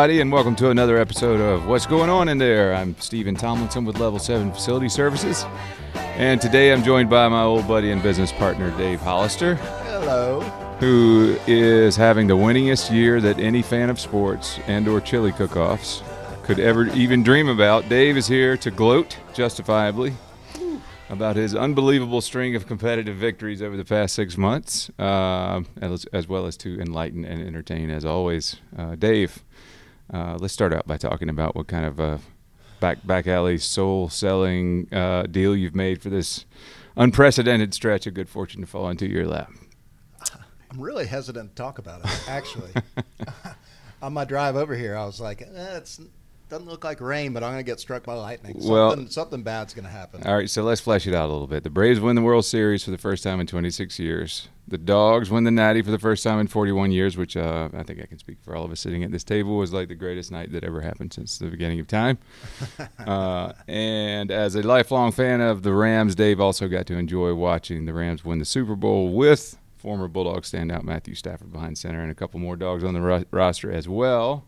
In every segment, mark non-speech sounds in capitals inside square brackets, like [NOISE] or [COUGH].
All right. Hello, everybody, and welcome to another episode of What's Going On in There. I'm Stephen Tomlinson with Level 7 Facility Services. And today I'm joined by my old buddy and business partner, Dave Hollister, Hello. who is having the winningest year that any fan of sports and or chili cook-offs could ever even dream about. Dave is here to gloat, justifiably, about his unbelievable string of competitive victories over the past six months, uh, as, as well as to enlighten and entertain, as always. Uh, Dave, uh, let's start out by talking about what kind of a back back alley soul selling uh, deal you've made for this unprecedented stretch of good fortune to fall into your lap. I'm really hesitant to talk about it, actually. [LAUGHS] On my drive over here, I was like, eh, it doesn't look like rain, but I'm going to get struck by lightning. Something, Well- something bad's going to happen. All right, so let's flesh it out a little bit. The Braves win the World Series for the first time in 26 years. The Dogs win the Natty for the first time in 41 years, which uh, I think I can speak for all of us sitting at this table was like the greatest night that ever happened since the beginning of time. [LAUGHS] uh, and as a lifelong fan of the Rams, Dave also got to enjoy watching the Rams win the Super Bowl with former Bulldog standout Matthew Stafford behind center and a couple more dogs on the ro- roster as well.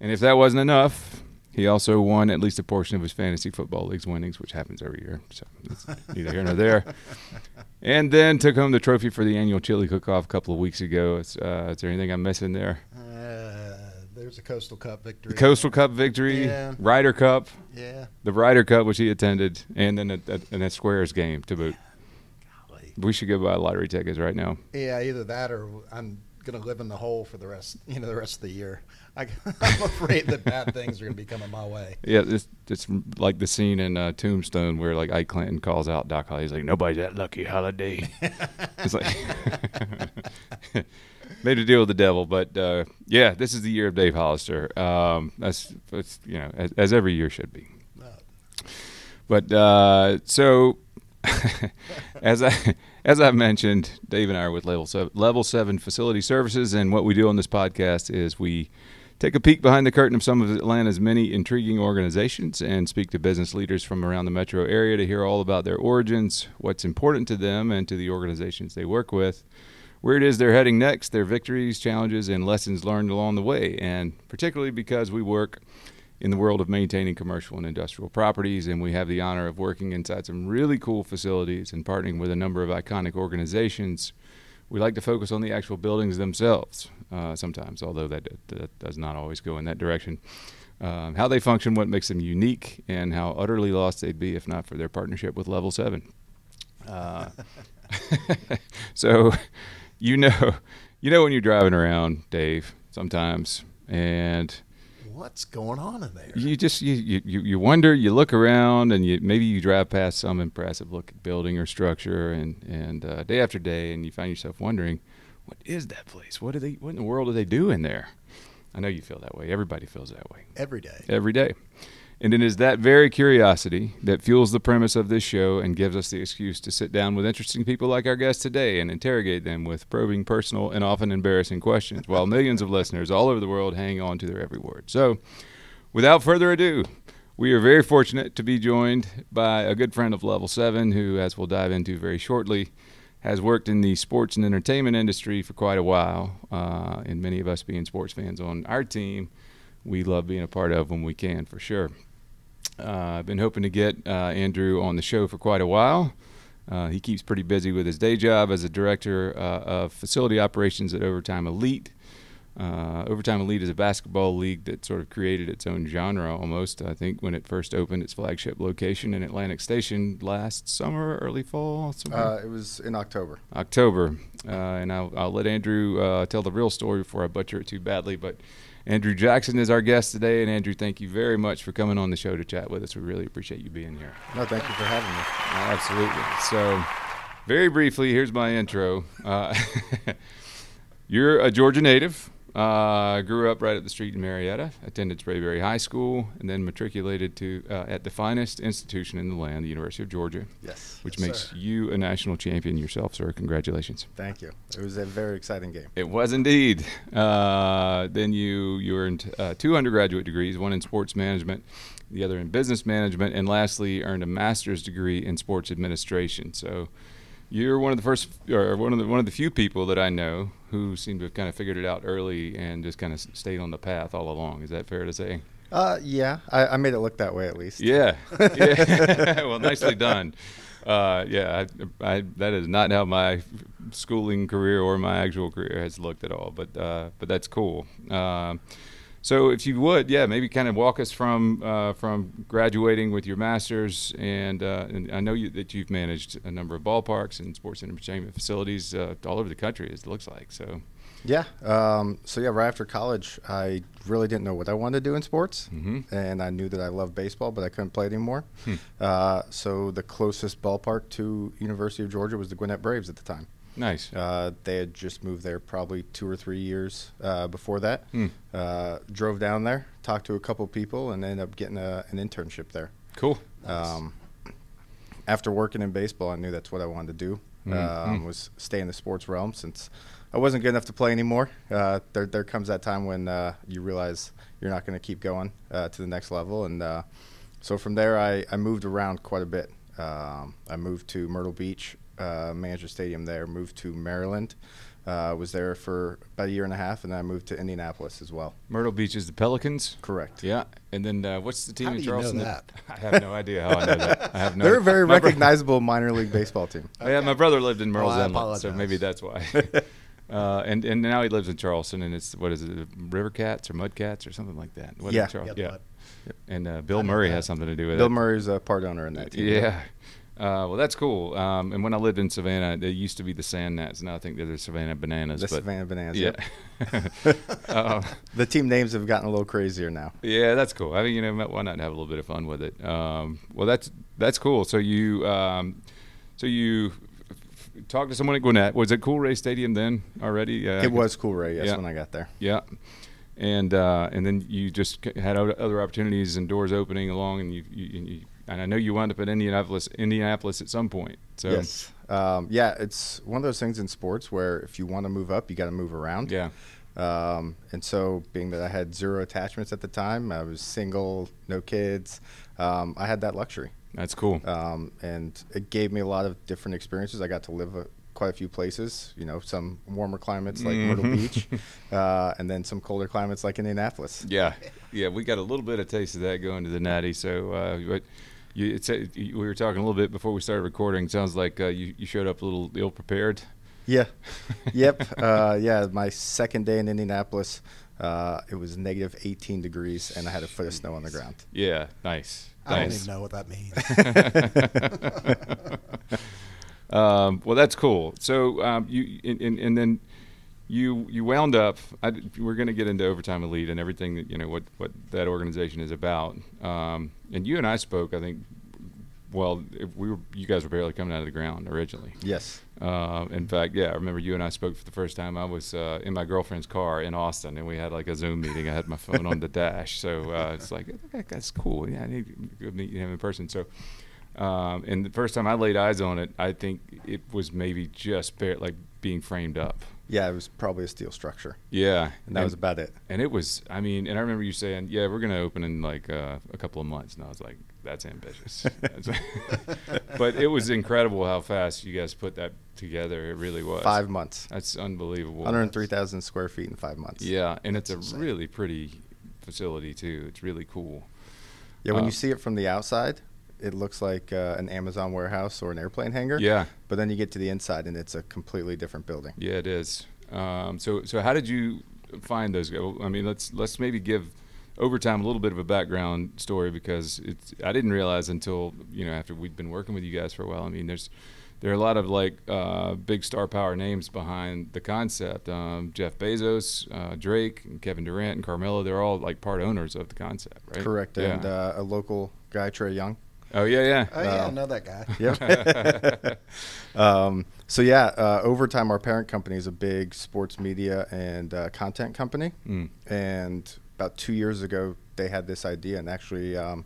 And if that wasn't enough, he also won at least a portion of his fantasy football league's winnings, which happens every year. So it's neither here nor there. [LAUGHS] And then took home the trophy for the annual chili cook-off a couple of weeks ago. It's, uh, is there anything I'm missing there? Uh, there's a Coastal Cup victory. The Coastal Cup victory, Yeah. Ryder Cup, Yeah. the Ryder Cup, which he attended, and then a, a, and a Squares game to boot. Golly. We should go buy lottery tickets right now. Yeah, either that or I'm going to live in the hole for the rest, you know, the rest of the year. I, [LAUGHS] I'm afraid that bad things are going to be coming my way. Yeah, it's, it's like the scene in uh, Tombstone where like Ike Clanton calls out Doc Holliday. He's like, "Nobody's that lucky, Holiday." [LAUGHS] it's like [LAUGHS] made a deal with the devil, but uh, yeah, this is the year of Dave Hollister. Um, that's, that's you know as, as every year should be. But uh, so, as I as I mentioned, Dave and I are with Level Seven, Level Seven Facility Services, and what we do on this podcast is we take a peek behind the curtain of some of Atlanta's many intriguing organizations and speak to business leaders from around the metro area to hear all about their origins, what's important to them and to the organizations they work with, where it is they're heading next, their victories, challenges, and lessons learned along the way, and particularly because we work in the world of maintaining commercial and industrial properties, and we have the honor of working inside some really cool facilities and partnering with a number of iconic organizations. We like to focus on the actual buildings themselves uh, sometimes, although that, that does not always go in that direction. Um, how they function, what makes them unique, and how utterly lost they'd be if not for their partnership with Level 7. Uh, [LAUGHS] so, you know, you know when you're driving around, Dave, sometimes, and What's going on in there? you just you, you, you wonder you look around and you maybe you drive past some impressive looking building or structure and and uh, day after day and you find yourself wondering what is that place? What do they what in the world do they do in there? I know you feel that way. Everybody feels that way. Every day. every day and it is that very curiosity that fuels the premise of this show and gives us the excuse to sit down with interesting people like our guest today and interrogate them with probing, personal, and often embarrassing questions, while millions of listeners all over the world hang on to their every word. So, without further ado, we are very fortunate to be joined by a good friend of Level 7 who, as we'll dive into very shortly, has worked in the sports and entertainment industry for quite a while. Uh, and many of us being sports fans on our team, we love being a part of when we can, for sure. Uh, I've been hoping to get uh, Andrew on the show for quite a while. Uh, he keeps pretty busy with his day job as a director uh, of facility operations at Overtime Elite. Uh, Overtime Elite is a basketball league that sort of created its own genre almost. I think when it first opened its flagship location in Atlantic Station last summer, early fall. Uh, it was in October. October. Uh, and I'll, I'll let Andrew uh, tell the real story before I butcher it too badly. But Andrew Jackson is our guest today. And Andrew, thank you very much for coming on the show to chat with us. We really appreciate you being here. No, thank you for having me. Absolutely. So, very briefly, here's my intro. Uh, [LAUGHS] you're a Georgia native. Uh, grew up right up the street in Marietta. Attended Sprayberry High School, and then matriculated to uh, at the finest institution in the land, the University of Georgia, Yes. which Yes, makes sir. you a national champion yourself, sir. Congratulations. Thank you. It was a very exciting game. It was indeed. Uh, then you you earned uh, two undergraduate degrees, one in sports management, the other in business management, and lastly earned a master's degree in sports administration. So You're one of the first, or one of the one of the few people that I know who seem to have kind of figured it out early and just kind of stayed on the path all along. Is that fair to say? Uh, yeah, I, I made it look that way at least. Yeah. [LAUGHS] yeah. [LAUGHS] well, nicely done. Uh, yeah, I, I, that is not how my schooling career or my actual career has looked at all. But uh, but that's cool. Uh, so if you would, yeah, maybe kind of walk us from uh, from graduating with your master's, and, uh, and I know you, that you've managed a number of ballparks and sports entertainment facilities uh, all over the country. As it looks like so. Yeah. Um, so yeah, right after college, I really didn't know what I wanted to do in sports, mm-hmm. and I knew that I loved baseball, but I couldn't play it anymore. Hmm. Uh, so the closest ballpark to University of Georgia was the Gwinnett Braves at the time. Nice. Uh, they had just moved there probably two or three years uh, before that. Hmm. Uh, drove down there, talked to a couple people, and ended up getting a, an internship there. Cool. Um, after working in baseball, I knew that's what I wanted to do. Mhm. Um, was stay in the sports realm since I wasn't good enough to play anymore. Uh, there, there comes that time when uh, you realize you're not going to keep going uh, to the next level, and uh, so from there, I, I moved around quite a bit. Um, I moved to Myrtle Beach, uh, Manager Stadium there. Moved to Maryland. Uh, was there for about a year and a half, and then I moved to Indianapolis as well. Myrtle Beach is the Pelicans. Correct. Yeah, and then uh, what's the team How in do you know Charleston? that? [LAUGHS] I have no idea how I know that. I have no. [LAUGHS] They're a very [LAUGHS] my bro- recognizable minor league baseball team. Oh, yeah, my brother lived in Murrells I Inlet, so maybe that's why. uh, and and now he lives in Charleston, and it's what is it, River Cats or Mud Cats or something like that? What is Yeah. Charles- Yeah, yeah. Mud. And uh, Bill Murray that. has something to do with Bill it. Bill Murray's a part owner in that team. Yeah. Uh, well, that's cool. Um, and when I lived in Savannah, they used to be the Sand Gnats. Now I think they're the Savannah Bananas. The but Savannah Bananas. yeah. yep. [LAUGHS] [LAUGHS] uh, The team names have gotten a little crazier now. Yeah, that's cool. I mean, you know, why not have a little bit of fun with it? Um, well, that's that's cool. So you, um, so you talked to someone at Gwinnett. Was it Coolray Stadium then already? Uh, It was Cool Ray, yes, Yeah. when I got there. Yeah, and uh, and then you just had other opportunities and doors opening along, and you, you, and you and I know you wound up at Indianapolis, Indianapolis at some point. So Yes. Um, yeah, it's one of those things in sports where if you want to move up, you got to move around. yeah, Um, and so, being that I had zero attachments at the time, I was single, no kids, um, I had that luxury. that's cool. Um, and it gave me a lot of different experiences. I got to live a, quite a few places, you know, some warmer climates like Myrtle Mhm. Beach, [LAUGHS] uh, and then some colder climates like Indianapolis. Yeah, yeah, we got a little bit of taste of that going to the Natty. So, uh, but you, it's a, we were talking a little bit before we started recording. Sounds like uh, you, you showed up a little ill prepared. Yeah. [LAUGHS] yep. Uh, yeah. My second day in Indianapolis, uh, it was negative 18 degrees, and I had a foot of snow on the ground. Yeah, nice. I don't even know what that means. [LAUGHS] um, well, that's cool. So um, you and, and, and then you you wound up. I, we're going to get into overtime elite and everything that you know what what that organization is about. Um, and you and I spoke. I think. Well, if we were you guys were barely coming out of the ground originally. Yes. Uh, in fact, yeah, I remember you and I spoke for the first time. I was uh, in my girlfriend's car in Austin, and we had like a Zoom meeting. I had my phone on the [LAUGHS] dash, so uh, it's like that's cool. Yeah, I need to meet him in person. So, um, and the first time I laid eyes on it, I think it was maybe just bare, like being framed up. Yeah, it was probably a steel structure, Yeah, and that was about it. and it was. I mean, and I remember you saying, "Yeah, we're going to open in like uh, a couple of months," and I was like, "That's ambitious." [LAUGHS] [LAUGHS] but it was incredible how fast you guys put that together. It really was Five months, That's unbelievable. 103,000 square feet in five months. Yeah, and it's a insane. really pretty facility too. It's really cool. Yeah. When Uh, you see it from the outside, it looks like uh, an Amazon warehouse or an airplane hangar. Yeah, But then you get to the inside, and it's a completely different building. yeah, it is. Um, so, so how did you find those? guys? I mean, let's let's maybe give overtime a little bit of a background story because it's I didn't realize until you know after we'd been working with you guys for a while. I mean, there's there are a lot of like uh, big star power names behind the concept. Um, Jeff Bezos, uh, Drake, and Kevin Durant, and Carmelo. They're all like part owners of the concept, right? Correct. Yeah. And uh, a local guy, Trae Young. Oh yeah, yeah. oh yeah, I Uh, know that guy. [LAUGHS] Yep. [LAUGHS] um, so yeah, uh, Overtime, our parent company, is a big sports media and uh, content company. Mm. And about two years ago, they had this idea and actually um,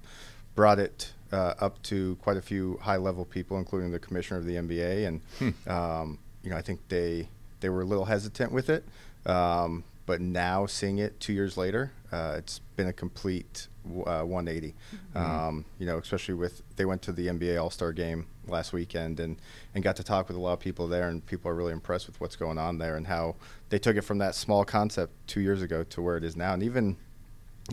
brought it uh, up to quite a few high-level people, including the commissioner of the NBA. And Hmm. um, you know, I think they they were a little hesitant with it. Um, but now, seeing it two years later, uh, it's been a complete uh, 180. Mm-hmm. Um, you know, especially with they went to the NBA All Star game last weekend and, and got to talk with a lot of people there, and people are really impressed with what's going on there and how they took it from that small concept two years ago to where it is now. And even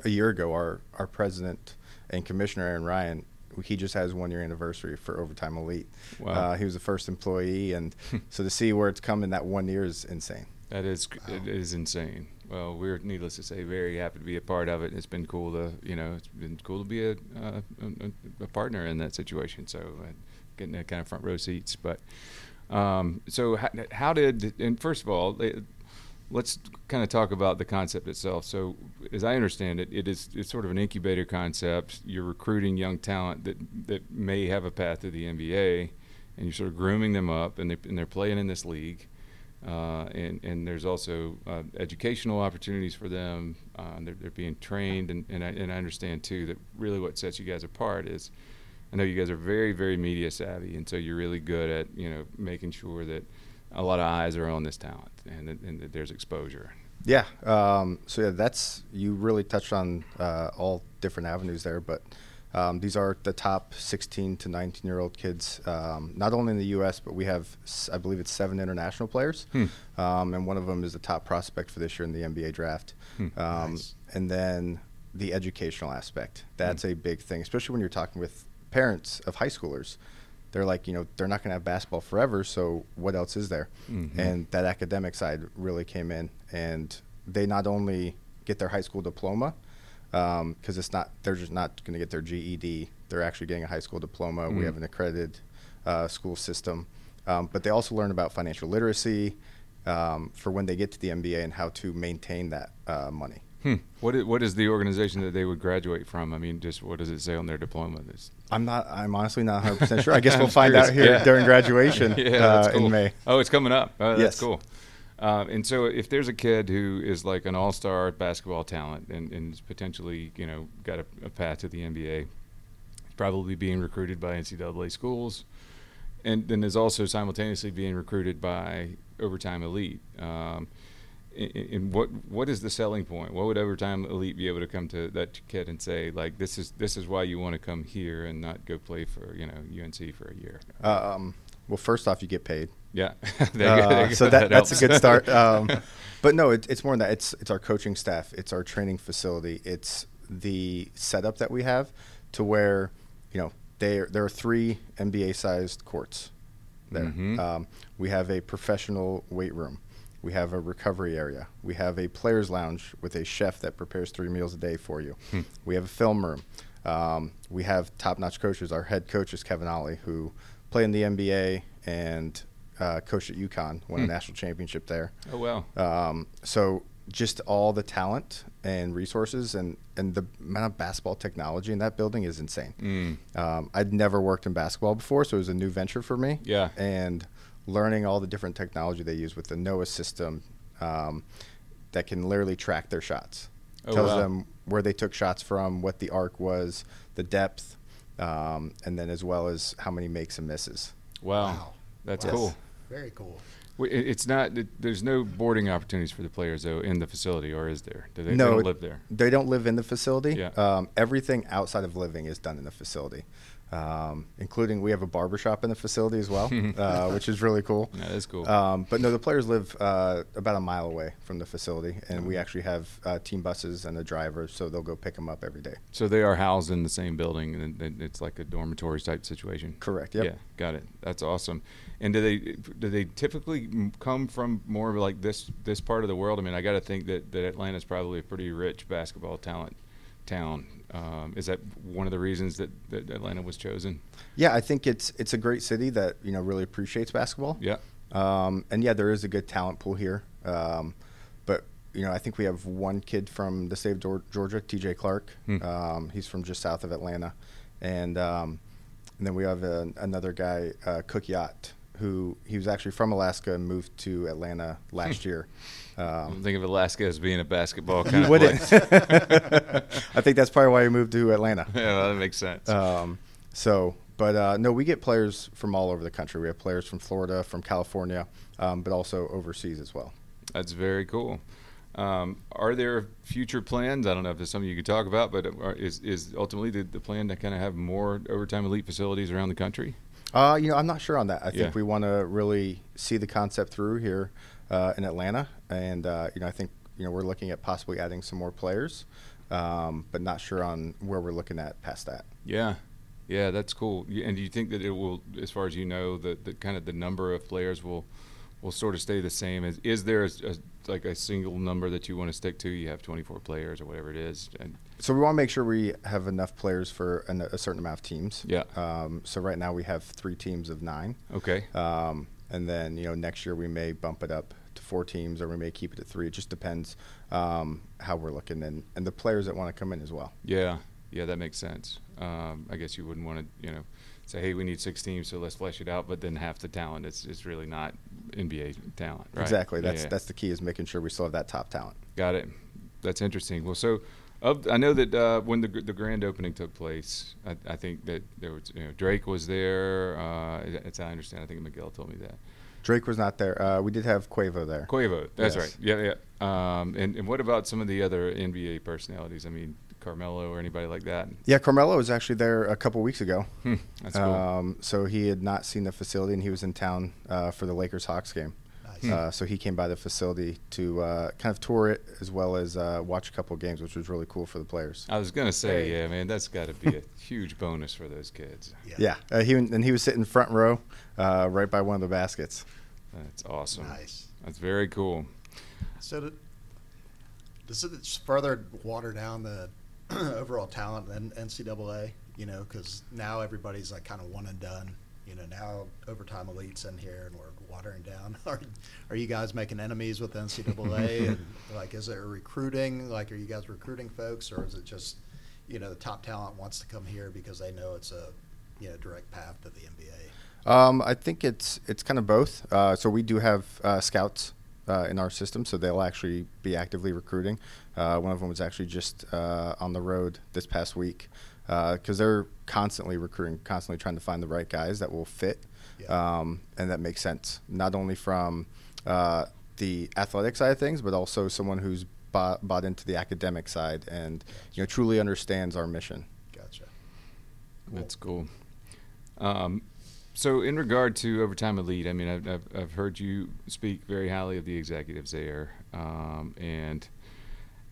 a year ago, our, our president and commissioner, Aaron Ryan, he just has one year anniversary for Overtime Elite. Wow. Uh, he was the first employee, and [LAUGHS] so to see where it's come in that one year is insane. That is it is insane. Well, we're needless to say very happy to be a part of it. It's been cool to you know it's been cool to be a uh, a, a, partner in that situation. So uh, getting that kind of front row seats. But um, so how, how, did and first of all, let's kind of talk about the concept itself. So as I understand it, it is it's sort of an incubator concept. You're recruiting young talent that that may have a path to the NBA, and you're sort of grooming them up, and they and they're playing in this league uh, and, and there's also uh, educational opportunities for them. Uh, they're, they're being trained, and, and, I, and I understand too that really what sets you guys apart is I know you guys are very, very media savvy, and so you're really good at you know making sure that a lot of eyes are on this talent and that, and that there's exposure. Yeah. Um, so yeah, that's you really touched on uh, all different avenues there, but um, these are the top 16 to 19 year old kids, um, not only in the U.S., but we have, I believe it's seven international players. Hmm. Um, and one of them is the top prospect for this year in the NBA draft. Hmm. Um, nice. And then the educational aspect. That's hmm. a big thing, especially when you're talking with parents of high schoolers. They're like, you know, they're not going to have basketball forever, so what else is there? Mm-hmm. And that academic side really came in. And they not only get their high school diploma, because um, it's not they're just not going to get their GED. They're actually getting a high school diploma. Mm. We have an accredited uh, school system, um, but they also learn about financial literacy um, for when they get to the NBA and how to maintain that uh, money. Hmm. What is, what is the organization that they would graduate from? I mean, just what does it say on their diploma? I'm not. I'm honestly not 100 percent sure. I guess [LAUGHS] we'll find out here yeah. during graduation [LAUGHS] yeah, uh, cool. in May. Oh, it's coming up. Oh, that's yes. cool. Um, and so, if there's a kid who is like an all-star basketball talent and, and is potentially, you know, got a, a path to the NBA, probably being recruited by NCAA schools, and then is also simultaneously being recruited by Overtime Elite. Um, and what what is the selling point? What would Overtime Elite be able to come to that kid and say, like, this is this is why you want to come here and not go play for you know UNC for a year? Um, well, first off, you get paid. Yeah, [LAUGHS] uh, so that, that that's a good start. [LAUGHS] Um, but no, it, it's more than that. It's it's our coaching staff, it's our training facility, it's the setup that we have to where you know there there are three NBA sized courts there. Mm-hmm. Um, we have a professional weight room. We have a recovery area. We have a players' lounge with a chef that prepares three meals a day for you. Hmm. We have a film room. Um, we have top-notch coaches. Our head coach is Kevin Ollie, who played in the NBA and uh, coached at UConn, won hmm. a national championship there. Oh wow! Um, so just all the talent and resources and and the amount of basketball technology in that building is insane. Mm. Um, I'd never worked in basketball before, so it was a new venture for me. Yeah, and learning all the different technology they use with the Noah system um, that can literally track their shots. Oh, Tells wow. them where they took shots from, what the arc was, the depth, um, and then as well as how many makes and misses. Wow, wow. that's wow. cool. Very cool. It's not. There's no boarding opportunities for the players though in the facility, or is there? Do they, no, they don't live there. They don't live in the facility. Yeah. Um, everything outside of living is done in the facility um, including we have a barbershop in the facility as well, [LAUGHS] uh, which is really cool. That is cool. Um, but no, the players live uh, about a mile away from the facility, and mm-hmm. we actually have uh, team buses and a driver, so they'll go pick them up every day. So they are housed in the same building, and it's like a dormitory type situation. Correct. Yep. Yeah, got it. That's awesome. And do they do they typically come from more of like this this part of the world? I mean, I got to think that that Atlanta's probably a pretty rich basketball talent town. Um, is that one of the reasons that, that Atlanta was chosen? Yeah, I think it's it's a great city that you know really appreciates basketball. Yeah. Um, and yeah, there is a good talent pool here. Um, but you know, I think we have one kid from the state of Georgia, T.J. Clark. Hmm. Um, he's from just south of Atlanta, and um, and then we have a, another guy, uh, Cook Yacht, who he was actually from Alaska and moved to Atlanta last year. Um, think of Alaska as being a basketball kind [LAUGHS] of wouldn't. [LAUGHS] I think that's probably why he moved to Atlanta. [LAUGHS] Yeah, that makes sense. Um, so, but uh, no, we get players from all over the country. We have players from Florida, from California, um, but also overseas as well. That's very cool. Um, are there future plans? I don't know if there's something you could talk about, but is, is ultimately the, the plan to kind of have more overtime elite facilities around the country? Uh, you know, I'm not sure on that. I Yeah. think we want to really see the concept through here uh, in Atlanta, and uh, you know, I think you know we're looking at possibly adding some more players, um, but not sure on where we're looking at past that. Yeah, yeah, that's cool. And do you think that it will, as far as you know, the, the kind of the number of players will will sort of stay the same? Is is there a, a- like a single number that you want to stick to? You have 24 players or whatever it is, and So we want to make sure we have enough players for an, a certain amount of teams. Yeah. Um, so right now we have three teams of nine, okay, um, and then you know next year we may bump it up to four teams, or we may keep it at three. It just depends um, how we're looking and and the players that want to come in as well. yeah, yeah, that makes sense. Um, I guess you wouldn't want to, you know, say, hey, we need six teams, so let's flesh it out. But then half the talent is is really not NBA talent, right? Exactly. Yeah, That's yeah. that's the key is making sure we still have that top talent. Got it. That's interesting. Well, so of, I know that uh, when the the grand opening took place, I, I think that there was you know Drake was there. Uh, how I understand. I think Miguel told me that. Drake was not there. Uh, we did have Quavo there. Quavo, that's Yes. right. Yeah, yeah. Um, and and what about some of the other NBA personalities? I mean, Carmelo or anybody like that? Yeah, Carmelo was actually there a couple weeks ago. Hmm, that's cool. Um, so he had not seen the facility, and he was in town uh, for the Lakers Hawks game. Nice. Uh, so he came by the facility to uh, kind of tour it as well as uh, watch a couple games, which was really cool for the players. I was gonna say, Hey. yeah, man, that's got to be a [LAUGHS] huge bonus for those kids. Yeah, uh, he and he was sitting front row, uh, right by one of the baskets. That's awesome. Nice. That's very cool. So th- does it further water down the [CLEARS THROAT] overall talent in NCAA? You know, because now everybody's like kind of one and done. You know, now overtime elites in here and we're watering down. [LAUGHS] Are are you guys making enemies with NCAA? and [LAUGHS] like, is there recruiting? Like, are you guys recruiting folks, or is it just you know the top talent wants to come here because they know it's a you know direct path to the NBA? Um, I think it's it's kind of both. Uh, so we do have uh, scouts uh, in our system, so they'll actually be actively recruiting. Uh, one of them was actually just uh, on the road this past week because they're constantly recruiting, constantly trying to find the right guys that will fit Yeah. um, and that makes sense, not only from uh, the athletic side of things, but also someone who's bought, bought into the academic side and you know truly understands our mission. Gotcha. That's cool. Um, so, in regard to Overtime Elite, I mean, I've, I've, I've heard you speak very highly of the executives there, um, and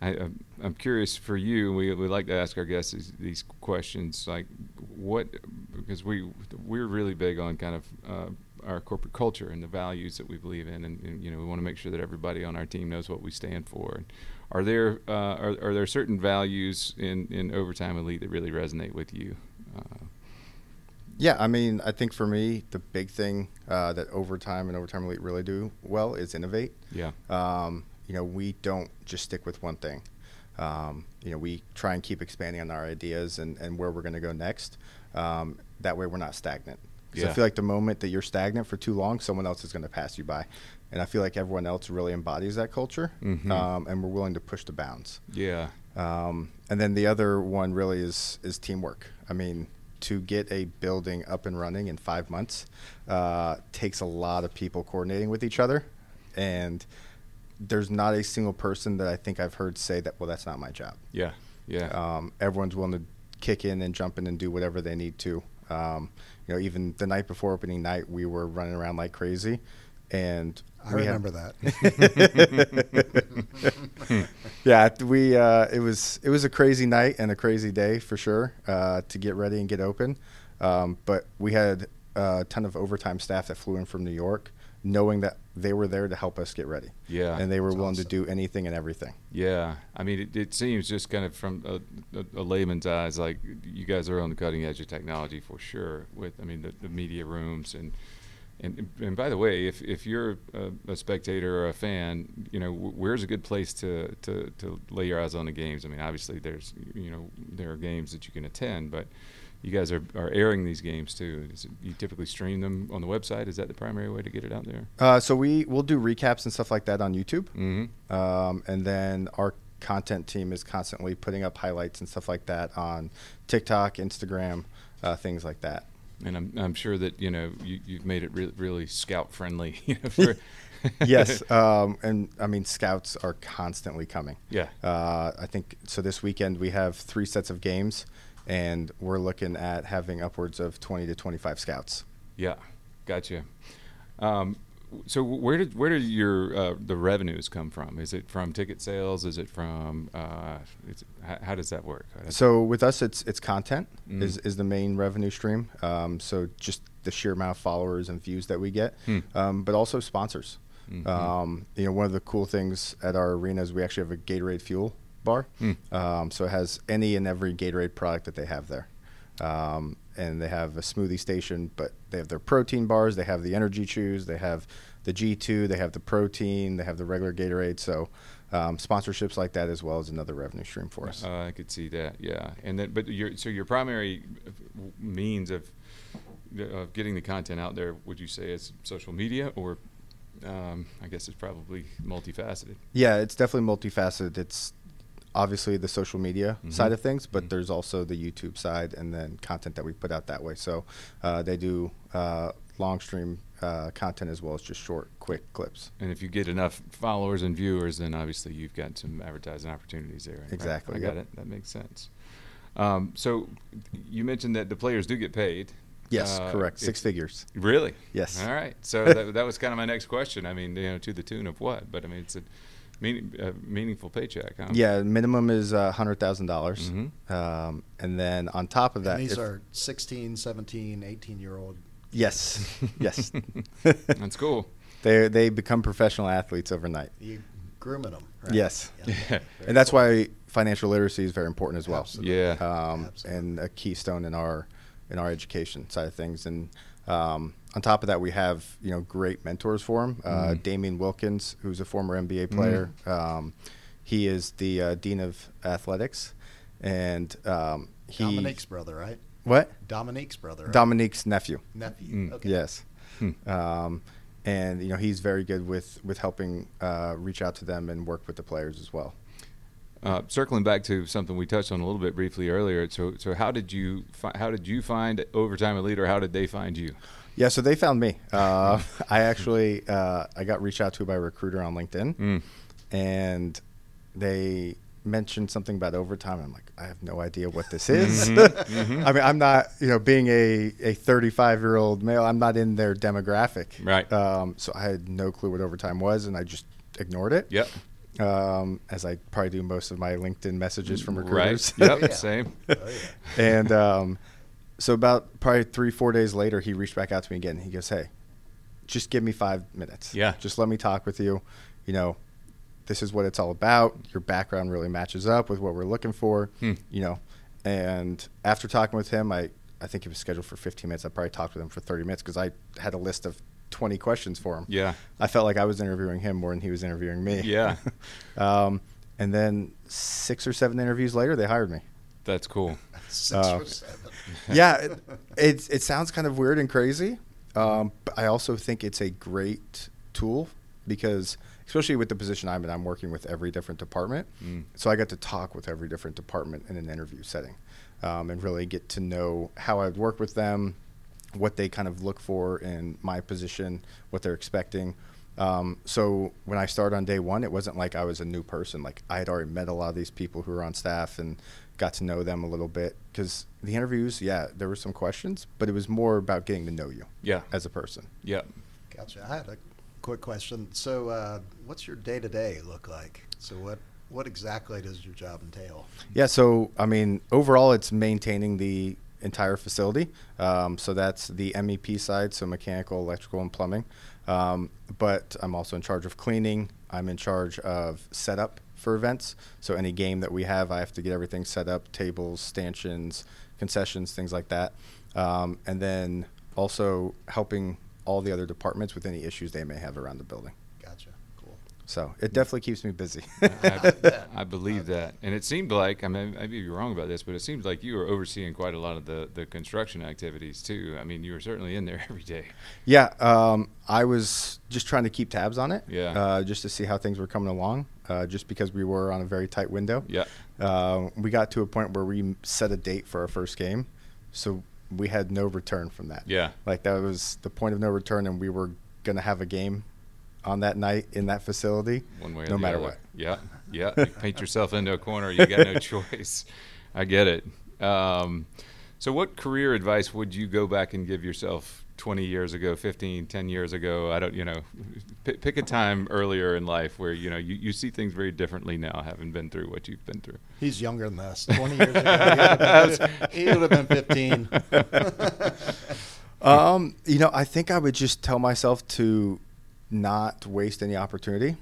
I, I'm, I'm curious for you. We we like to ask our guests these, these questions, like what, because we we're really big on kind of uh, our corporate culture and the values that we believe in, and, and you know we want to make sure that everybody on our team knows what we stand for. And are there uh, are, are there certain values in in Overtime Elite that really resonate with you? Uh, Yeah, I mean, I think for me, the big thing uh, that overtime and overtime elite really do well is innovate. yeah. Um, you know, we don't just stick with one thing. Um, you know, we try and keep expanding on our ideas and, and where we're going to go next. Um, that way, we're not stagnant. Because Yeah. I feel like the moment that you're stagnant for too long, someone else is going to pass you by. And I feel like everyone else really embodies that culture, Mhm. um, and we're willing to push the bounds. Yeah. Um, and then the other one really is is teamwork. I mean, to get a building up and running in five months uh, takes a lot of people coordinating with each other, and there's not a single person that I think I've heard say that. Well, that's not my job. Yeah. Yeah. Um, everyone's willing to kick in and jump in and do whatever they need to. Um, you know, even the night before opening night, we were running around like crazy, and I we had- remember that. [LAUGHS] yeah, we uh, it was it was a crazy night and a crazy day for sure uh, to get ready and get open. Um, but we had a ton of overtime staff that flew in from New York, knowing that they were there to help us get ready. Yeah. and they were willing awesome. to do anything and everything. Yeah, I mean, it, it seems just kind of from a, a, a layman's eyes, like you guys are on the cutting edge of technology for sure. With, I mean, the, the media rooms and and and by the way, if if you're a, a spectator or a fan, you know, wh- where's a good place to, to to lay your eyes on the games? I mean, obviously, there's you know there are games that you can attend, but you guys are, are airing these games too. Is it, you typically stream them on the website. Is that the primary way to get it out there? Uh, so we we'll do recaps and stuff like that on YouTube, Mm-hmm. um, and then our content team is constantly putting up highlights and stuff like that on TikTok, Instagram, uh, things like that. And I'm I'm sure that you know you you've made it re- really scout friendly. [LAUGHS] You know, for [LAUGHS] yes, um, and I mean scouts are constantly coming. Yeah. Uh, I think so. This weekend we have three sets of games, and we're looking at having upwards of twenty to twenty-five scouts. Yeah, gotcha. Um, so where did where did your uh, the revenues come from? Is it from ticket sales? Is it from uh, is it, how, how does that work? Does- So with us, it's it's content Mm. is, is the main revenue stream. Um, so just the sheer amount of followers and views that we get, Hmm. um, but also sponsors. Mhm. Um, you know, one of the cool things at our arena is we actually have a Gatorade fuel bar. Hmm. Um, so it has any and every Gatorade product that they have there. Um, and they have a smoothie station, but they have their protein bars, they have the energy chews, they have the G2, they have the protein, they have the regular Gatorade. So um, sponsorships like that as well is another revenue stream for us. Uh, I could see that, yeah. And then, but your so your primary means of of getting the content out there, would you say is social media, or um, I guess it's probably multifaceted. Yeah, it's definitely multifaceted. It's obviously the social media Mhm. side of things, but Mhm. there's also the YouTube side and then content that we put out that way. So uh, they do uh, long stream uh, content as well as just short, quick clips. And if you get enough followers and viewers, then obviously you've got some advertising opportunities there. right? Exactly, I got it. That makes sense. Um, so you mentioned that the players do get paid. Yes, Uh, correct. Six figures. Really? Yes. All right. So [LAUGHS] that, that was kind of my next question. I mean, you know, to the tune of what? But I mean, it's a meaning, uh, meaningful paycheck, huh? Yeah, minimum is uh, $100,000. dollars Mhm. Um, and then on top of that, And these if- are 16, 17, 18 year old. yes, [LAUGHS] yes. That's cool. they, they become professional athletes overnight. You grooming them. Right? Yes. Yeah. [LAUGHS] Very And that's cool. why financial literacy is very important as well. Absolutely. Yeah. um, Absolutely. and a keystone in our in our education side of things. And um, on top of that, we have you know great mentors for him. Uh, Mhm. Damian Wilkins, who's a former NBA player, um, he is the uh, dean of athletics, and um, he Dominique's brother, right? what Dominique's brother. Right? Dominique's nephew. nephew. Mm. Okay. Yes. Hmm. Um, and you know he's very good with with helping uh, reach out to them and work with the players as well. Uh, circling back to something we touched on a little bit briefly earlier. So, so how did you fi- how did you find Overtime Elite, or how did they find you? Yeah, so they found me. Uh, [LAUGHS] I actually uh, I got reached out to by a recruiter on LinkedIn, Mm. and they mentioned something about overtime. I'm like, I have no idea what this is. Mhm, mhm. [LAUGHS] I mean, I'm not, you know, being a a 35 year old male, I'm not in their demographic. Right. Um, so I had no clue what overtime was, and I just ignored it. Yep. Um, as I probably do most of my LinkedIn messages from recruiters. Right. Yep. [LAUGHS] Yeah. Same. Oh, yeah. and um, so about probably three four days later he reached back out to me again he goes hey just give me five minutes Yeah. just let me talk with you you know this is what it's all about your background really matches up with what we're looking for Hmm. you know and after talking with him i i think he was scheduled for 15 minutes i probably talked with him for 30 minutes because i had a list of 20 questions for him Yeah. i felt like i was interviewing him more than he was interviewing me Yeah. [LAUGHS] um, and then six or seven interviews later they hired me That's cool. [LAUGHS] Six Uh, or seven. [LAUGHS] yeah, it, it's it sounds kind of weird and crazy, um, but I also think it's a great tool because, especially with the position I'm in, I'm working with every different department, Mm. so I get to talk with every different department in an interview setting, um, and really get to know how I'd work with them, what they kind of look for in my position, what they're expecting. Um, so when I started on day one, it wasn't like I was a new person. Like I had already met a lot of these people who were on staff and got to know them a little bit. Because the interviews, yeah, there were some questions, but it was more about getting to know you Yeah. as a person. Yeah, Gotcha. I had a quick question. So, uh, what's your day to day look like? So, what what exactly does your job entail? Yeah, so I mean, overall, it's maintaining the entire facility. Um, so that's the MEP side, so mechanical, electrical, and plumbing. Um, but I'm also in charge of cleaning. I'm in charge of setup for events. So any game that we have, I have to get everything set up: tables, stanchions, concessions, things like that. Um, and then also helping all the other departments with any issues they may have around the building. So it definitely keeps me busy. [LAUGHS] I, [LAUGHS] I believe that, and it seemed like I mean, maybe you're wrong about this, but it seems like you were overseeing quite a lot of the, the construction activities too. I mean, you were certainly in there [LAUGHS] every day. Yeah, um, I was just trying to keep tabs on it. Yeah. Uh, just to see how things were coming along. Uh, just because we were on a very tight window. Yeah. Uh, we got to a point where we set a date for our first game, so we had no return from that. Yeah. Like that was the point of no return, and we were gonna have a game on that night in that facility, One way or no the matter other. what. Yeah, yeah. You paint yourself into a corner. You got no [LAUGHS] choice. I get it. Um, so, what career advice would you go back and give yourself 20 years ago, 15, 10 years ago. I don't, you know, pick, pick a time earlier in life where, you know, you, you see things very differently now, having been through what you've been through. He's younger than us. 20 years ago, he would have [LAUGHS] been 15. [LAUGHS] Um, you know, I think I would just tell myself to not waste any opportunity.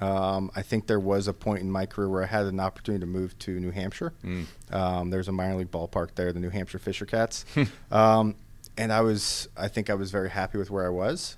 Um, I think there was a point in my career where I had an opportunity to move to New Hampshire. Mm. Um, there's a minor league ballpark there, the New Hampshire Fisher Cats, [LAUGHS] um, and I was, I think I was very happy with where I was.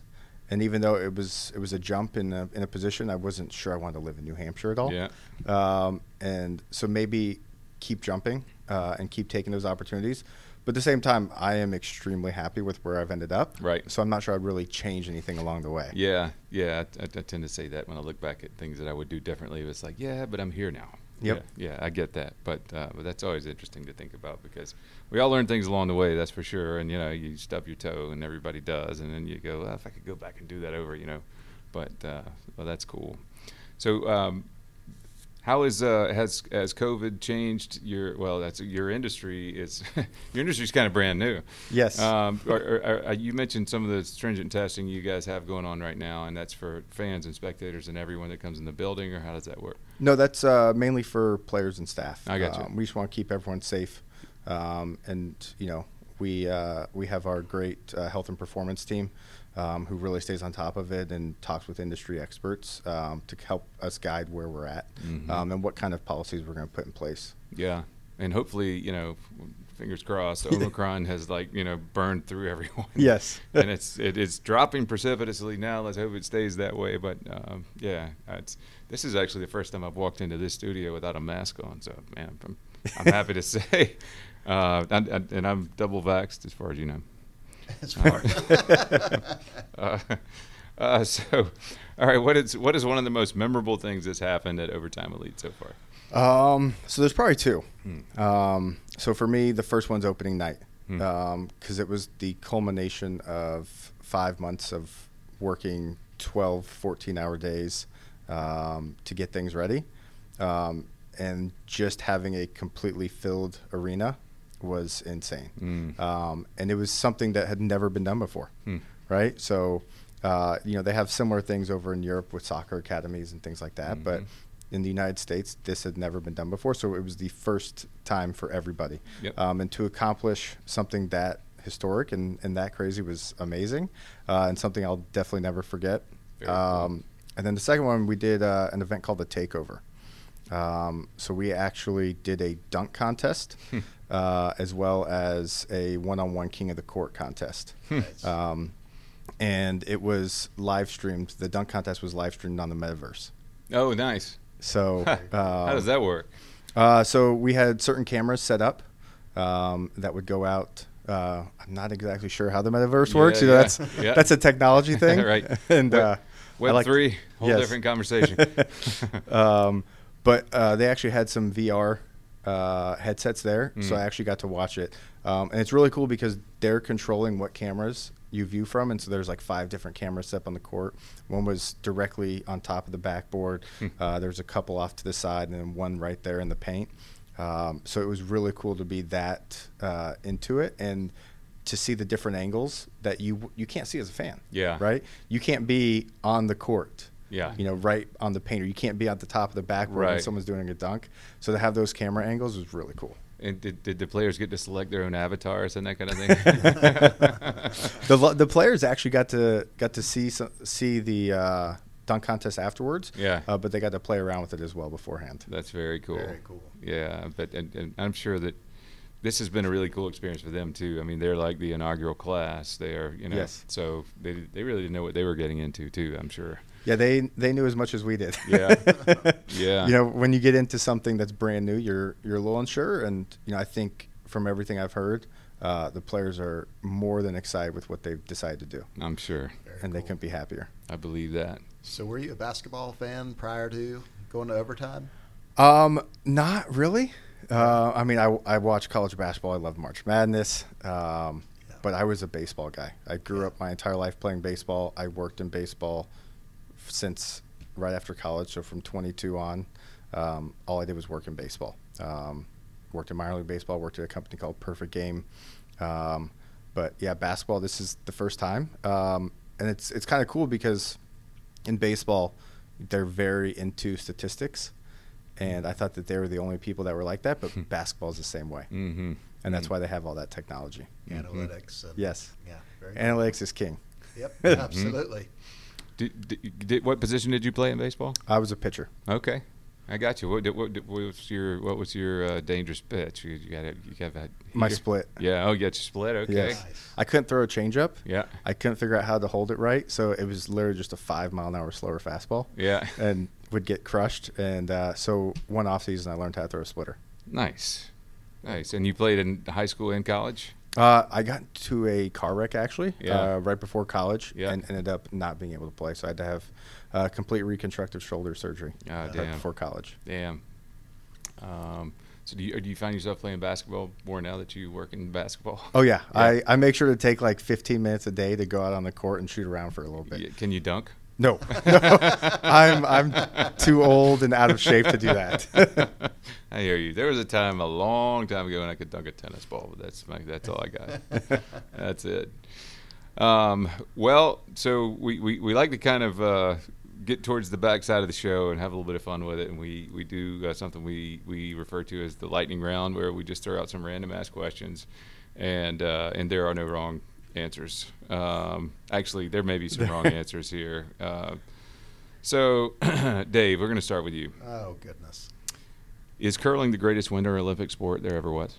And even though it was, it was a jump in a, in a position, I wasn't sure I wanted to live in New Hampshire at all. Yeah. Um, and so maybe keep jumping uh, and keep taking those opportunities. But at the same time, I am extremely happy with where I've ended up. Right. So I'm not sure I'd really change anything along the way. Yeah, yeah. I, I, I tend to say that when I look back at things that I would do differently. It's like, yeah, but I'm here now. Yep. Yeah, yeah, I get that. But uh, but that's always interesting to think about because we all learn things along the way. That's for sure. And you know, you stub your toe, and everybody does, and then you go, well, if I could go back and do that over, you know. But uh, well, that's cool. So. Um, how is uh, has has COVID changed your well? That's your industry. Is [LAUGHS] your industry's kind of brand new. Yes. Um, or, or, or, you mentioned some of the stringent testing you guys have going on right now, and that's for fans and spectators and everyone that comes in the building. Or how does that work? No, that's uh, mainly for players and staff. I got you. Um, we just want to keep everyone safe, um, and you know, we uh, we have our great uh, health and performance team. Um, who really stays on top of it and talks with industry experts um, to help us guide where we're at Mhm. um, and what kind of policies we're going to put in place. Yeah, and hopefully, you know, fingers crossed, [LAUGHS] Omicron has like you know burned through everyone. Yes. [LAUGHS] and it's it is dropping precipitously now. Let's hope it stays that way. But um, yeah, it's this is actually the first time I've walked into this studio without a mask on. So man, I'm, I'm happy to [LAUGHS] say, uh, and, and and I'm double vaxxed as far as you know. [LAUGHS] As far- [LAUGHS] uh, uh, so, all right, what is what is one of the most memorable things that's happened at Overtime Elite so far? Um, so there's probably two. Hmm. Um, so for me, the first one's opening night Hmm. because it was the culmination of five months of working 12, 14 hour days um, to get things ready. Um, and just having a completely filled arena was insane. Mm. Um, and it was something that had never been done before, Hmm. right? So, uh, you know, they have similar things over in Europe with soccer academies and things like that. But Mhm. in the United States, this had never been done before. So it was the first time for everybody. Yep. Um, and to accomplish something that historic and, and that crazy was amazing uh, and something I'll definitely never forget. Very cool. Um, and then the second one, we did uh, an event called the Takeover. Um, so we actually did a dunk contest Hmm. uh, as well as a one-on-one King of the Court contest. Nice. Um, and it was live streamed. The dunk contest was live streamed on the metaverse. Oh, nice. So [LAUGHS] How uh, does that work? uh, so we had certain cameras set up um, that would go out. Uh, I'm not exactly sure how the metaverse Yeah, works. You know, yeah, that's [LAUGHS] yeah. that's a technology [LAUGHS] thing, Right. And Web- uh, Web like- three, whole yes. different conversation. um, but uh, they actually had some VR uh, headsets there, so Mm. I actually got to watch it. Um, and it's really cool because they're controlling what cameras you view from, and so there's like five different cameras set up on the court. One was directly on top of the backboard. Hmm. Uh, there's a couple off to the side, and then one right there in the paint. Um, so it was really cool to be that uh, into it and to see the different angles that you you can't see as a fan. Yeah. Right. You can't be on the court Yeah. you know, right on the painter. You can't be at the top of the backboard when someone's doing a dunk. So to have those camera angles was really cool. And did, did the players get to select their own avatars and that kind of thing? [LAUGHS] the the players actually got to got to see some, see the uh, dunk contest afterwards. Yeah. uh, but they got to play around with it as well beforehand. That's very cool. Very cool. Yeah, but and, and I'm sure that this has been a really cool experience for them too. I mean, they're like the inaugural class. They are, you know, Yes. so they they really didn't know what they were getting into too. I'm sure. Yeah, they they knew as much as we did. Yeah. [LAUGHS] Yeah. You know, when you get into something that's brand new, you're you're a little unsure, and you know, I think from everything I've heard, uh, the players are more than excited with what they've decided to do, I'm sure. Very and they couldn't be happier. I believe that. So, were you a basketball fan prior to going to overtime? Um, not really. Uh, I mean, I, I watch college basketball. I love March Madness. Um, Yeah. but I was a baseball guy. I grew up my entire life playing baseball. I worked in baseball f- since right after college. So from 22 on, um, all I did was work in baseball. Um, worked in minor league baseball. Worked at a company called Perfect Game. Um, but yeah, basketball. This is the first time, um, and it's it's kind of cool because in baseball, they're very into statistics, and I thought that they were the only people that were like that. But basketball is the same way, Mm-hmm. and that's why they have all that technology. Analytics. And, Yes, Yeah. Very analytics is king. Yep. [LAUGHS] Absolutely. Did, did, did, what position did you play in baseball? I was a pitcher. Okay, I got you. What, what, what was your what was your uh, dangerous pitch? You, got it. You got that. My split. Yeah. Oh, you got your split. Okay. Yes. Nice. I couldn't throw a changeup. Yeah. I couldn't figure out how to hold it right, so it was literally just a five mile an hour slower fastball. Yeah. and would get crushed. And uh, so one off season, I learned how to throw a splitter. Nice. Nice. And you played in high school and college. Uh, I got to a car wreck actually, Yeah. uh, right before college, Yeah. and ended up not being able to play. So I had to have uh, complete reconstructive shoulder surgery Oh, right damn. before college. Damn. Um, so do you, do you find yourself playing basketball more now that you work in basketball? [LAUGHS] Oh yeah, Yeah. I, I make sure to take like 15 minutes a day to go out on the court and shoot around for a little bit. Can you dunk? No, [LAUGHS] no, I'm I'm too old and out of shape to do that. [LAUGHS] I hear you. There was a time a long time ago when I could dunk a tennis ball, but that's my, that's all I got. [LAUGHS] that's it. Um, well, so we, we, we like to kind of uh, get towards the back side of the show and have a little bit of fun with it, and we we do uh, something we we refer to as the lightning round, where we just throw out some random ass questions, and uh, and there are no wrong answers. Um, actually, there may be some wrong [LAUGHS] answers here. Uh, so, [CLEARS THROAT] Dave, we're going to start with you. Oh goodness. Is curling the greatest winter Olympic sport there ever was?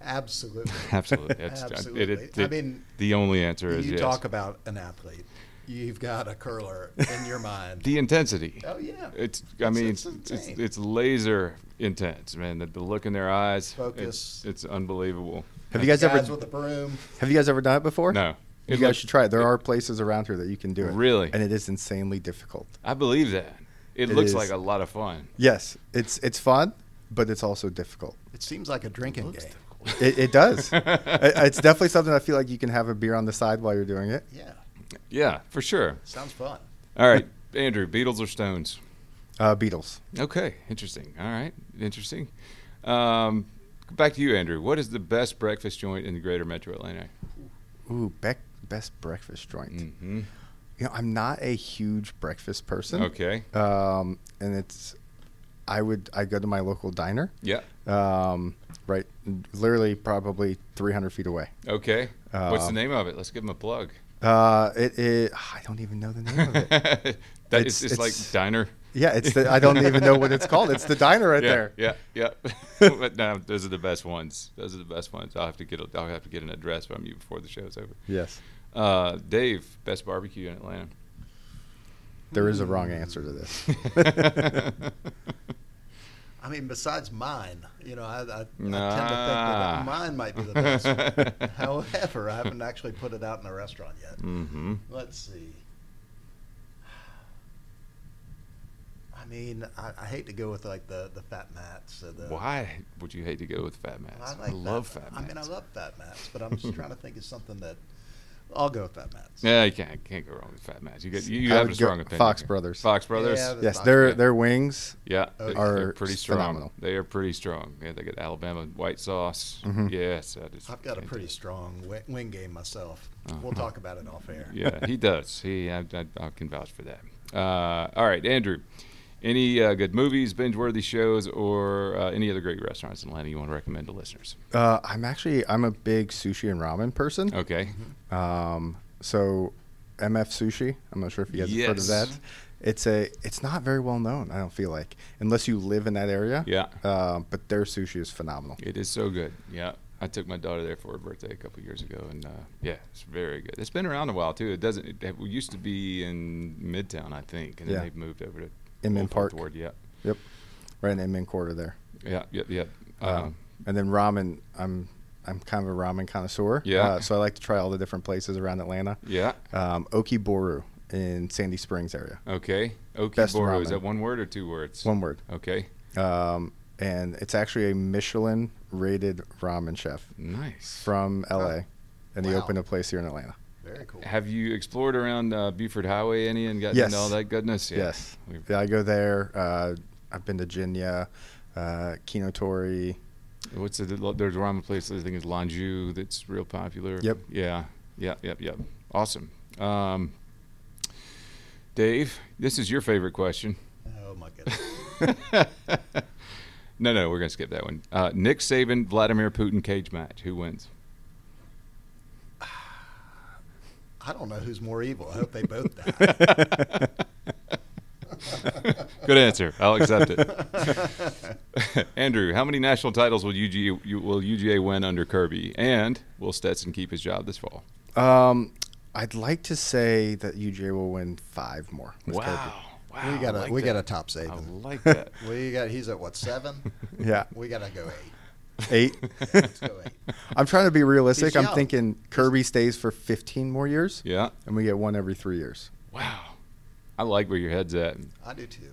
Absolutely. [LAUGHS] Absolutely. That's, Absolutely. It, it, I mean, the only answer is yes. you yes. talk about an athlete. You've got a curler in your [LAUGHS] mind. the intensity. oh yeah. It's. I It's- mean, it's it's, it's, it's laser intense, man. The, the look in their eyes. Focus. It's unbelievable. Have you guys ever Guys with the broom. have you guys ever done it before? No. You guys looks- should try it. There it- are places around here that you can do it. Really? and it is insanely difficult. I believe that. It, It looks is. like a lot of fun. Yes, it's it's fun, but it's also difficult. It seems like a drinking Looks game. It, it does. [LAUGHS] It's definitely something I feel like you can have a beer on the side while you're doing it. Yeah. Yeah, for sure. Sounds fun. All right, Andrew, Beatles or Stones? Uh, Beatles. Okay, interesting. All right, interesting. Um, back to you, Andrew. What is the best breakfast joint in the greater metro Atlanta? Ooh, bec- best breakfast joint. Mm-hmm. You know, I'm not a huge breakfast person. Okay. Um, and it's, I would I go to my local diner. Yeah. Um, right, literally probably 300 feet away. Okay. What's the Um, name of it? Let's give them a plug. Uh, it, it I don't even know the name of it. [LAUGHS] that It's- is, it's, like diner. Yeah, it's the I don't even know what it's called. It's the diner right yeah, there. Yeah, yeah. [LAUGHS] but no, those are the best ones. Those are the best ones. I'll have to get. A, I'll have to get an address from you before the show's over. Yes. Uh, Dave, best barbecue in Atlanta. There is a wrong answer to this. [LAUGHS] I mean, besides mine, you know, I, I, I tend to think that mine might be the best. [LAUGHS] However, I haven't actually put it out in a restaurant yet. mm-hmm. Let's see. Mean, I, I hate to go with like the, the Fat Matt's. Or the, Why would you hate to go with Fat Matt's? I, like love fat, I mats. I mean, I love Fat Matt's, but I'm [LAUGHS] just trying to think of something that I'll go with Fat Matt's. Yeah, you can't can't go wrong with Fat Matt's. You get you, you have a strong opinion. Fox here. Brothers. Fox Brothers. Yeah, yes, Fox their Brothers. their wings. Yeah, they- they're pretty strong. phenomenal. They are pretty strong. Yeah, they got Alabama white sauce. Mhm. Yes, that is. I've got a pretty strong wi- wing game myself. Uh-huh. We'll talk about it off air. Yeah, he does. He, I, I, I can vouch for that. Uh, all right, Andrew. Any uh, good movies, binge-worthy shows, or uh, any other great restaurants in Atlanta you want to recommend to listeners? Uh, I'm actually I'm a big sushi and ramen person. Okay. Um, so MF Sushi. I'm not sure if you guys have heard of Yes. that. It's a it's not very well known. I don't feel like unless you live in that area. Yeah. Um, but their sushi is phenomenal. It is so good. Yeah. I took my daughter there for her birthday a couple years ago, and uh, yeah, it's very good. It's been around a while too. It doesn't. It, used to be in Midtown, I think, and then Yeah. they've moved over to Inman Park. Ward. Yeah, Yep. Right in the Inman Quarter there. yeah, yeah, yeah. Um, Um, and then ramen. I'm I'm kind of a ramen connoisseur. Yeah. Uh, so I like to try all the different places around Atlanta. yeah. Um, Okiboru in Sandy Springs area. Okay. Best Okiboru. Is that one word or two words? One word. Okay. Um, and it's actually a Michelin rated ramen chef Nice. from LA. And he Wow. opened a place here in Atlanta. Very cool. Have you explored around uh, Buford Highway any and gotten Yes. into all that goodness? Yeah. Yes. We've- Yeah, I go there. Uh, I've been to Jinya, uh, Kinotori. What's the there's a ramen place I think is Lan Zhou that's real popular. Yep. Yeah. Yep. Yep. Yep. Awesome. Um, Dave, this is your favorite question. Oh my goodness. [LAUGHS] No, no, we're gonna skip that one. Uh, Nick Saban, Vladimir Putin cage match. Who wins? I don't know who's more evil. I hope they both die. [LAUGHS] Good answer. I'll accept it. [LAUGHS] Andrew, how many national titles will UGA, will UGA win under Kirby? And will Stetson keep his job this fall? Um, I'd like to say that UGA will win five more. with Kirby. Wow. we got a like we that. got to top I like that. [LAUGHS] We got he's at what seven? Yeah, We got to go eight. Eight. [LAUGHS] Let's go eight. I'm trying to be realistic. He's I'm young. thinking Kirby stays for 15 more years, Yeah. and we get one every three years. Wow. I like where your head's at. I do too.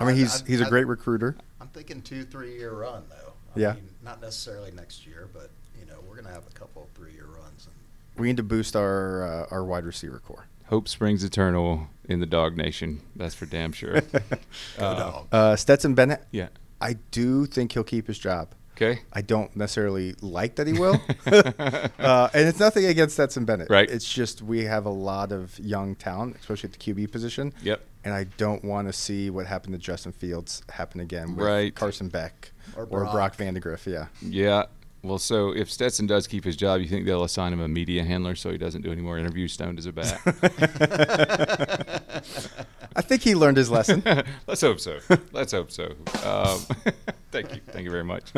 I mean, I- he's I- he's a I- great recruiter. I'm thinking two, three year run though. I Yeah. Mean, not necessarily next year, but you know we're gonna have a couple of three year runs. And We need to boost our uh, our wide receiver corps. Hope springs eternal in the dog nation. That's for damn sure. [LAUGHS] go Uh, dog. Uh, Stetson Bennett, yeah. I do think he'll keep his job. Okay. I don't necessarily like that he will. [LAUGHS] [LAUGHS] uh, and it's nothing against Stetson Bennett. Right. It's just we have a lot of young talent, especially at the QB position. Yep. And I don't want to see what happened to Justin Fields happen again with Right. Carson Beck Or or, Brock. Brock Vandagriff. Yeah. Yeah. Well, so if Stetson does keep his job, you think they'll assign him a media handler so he doesn't do any more interviews stoned as a bat? [LAUGHS] I think he learned his lesson. [LAUGHS] Let's hope so. Let's hope so. Um, [LAUGHS] thank you. Thank you very much.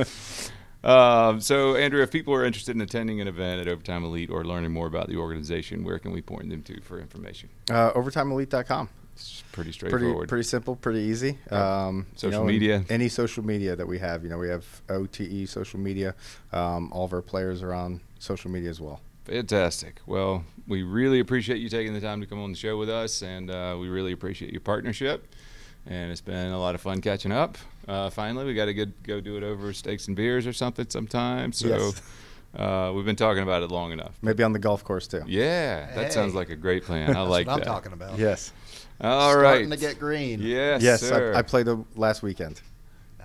Um, so, Andrew, if people are interested in attending an event at Overtime Elite or learning more about the organization, where can we point them to for information? Uh, OvertimeElite.com. It's pretty Pretty straightforward. pretty simple, pretty easy. Um, you Social know, media. any social media that we have. You know, we have OTE social media. Um, all of our players are on social media as well. Fantastic. Well, we really appreciate you taking the time to come on the show with us, and uh, we really appreciate your partnership. And it's been a lot of fun catching up. Uh, finally, we got to go do it over steaks and beers or something sometime. So Yes. [LAUGHS] uh, we've been talking about it long enough. Maybe on the golf course too. Yeah, that sounds like a great plan. I [LAUGHS] That's like what I'm talking about. Yes. All right. Starting to get green. Yes, yes, sir. I, I played the last weekend.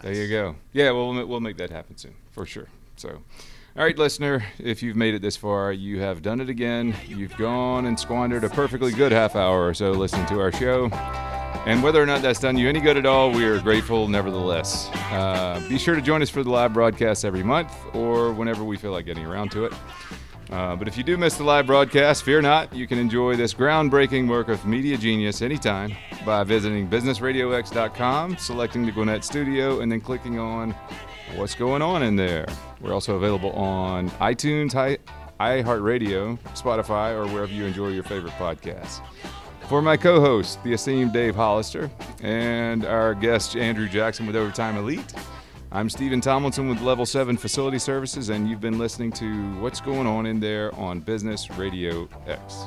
There you go. Yeah, well, we'll we'll make that happen soon for sure. So, all right, listener, if you've made it this far, you have done it again. You've gone and squandered a perfectly good half hour or so listening to our show. And whether or not that's done you any good at all, we are grateful nevertheless. Uh, be sure to join us for the live broadcast every month or whenever we feel like getting around to it. Uh, but if you do miss the live broadcast, fear not. You can enjoy this groundbreaking work of media genius anytime by visiting businessradiox.com, selecting the Gwinnett Studio, and then clicking on what's going on in there. We're also available on iTunes, iHeartRadio, Spotify, or wherever you enjoy your favorite podcasts. For my co host, the esteemed Dave Hollister, and our guest, Andrew Jackson with Overtime Elite, I'm Stephen Tomlinson with Level 7 Facility Services, and you've been listening to What's Going On in There on Business Radio X.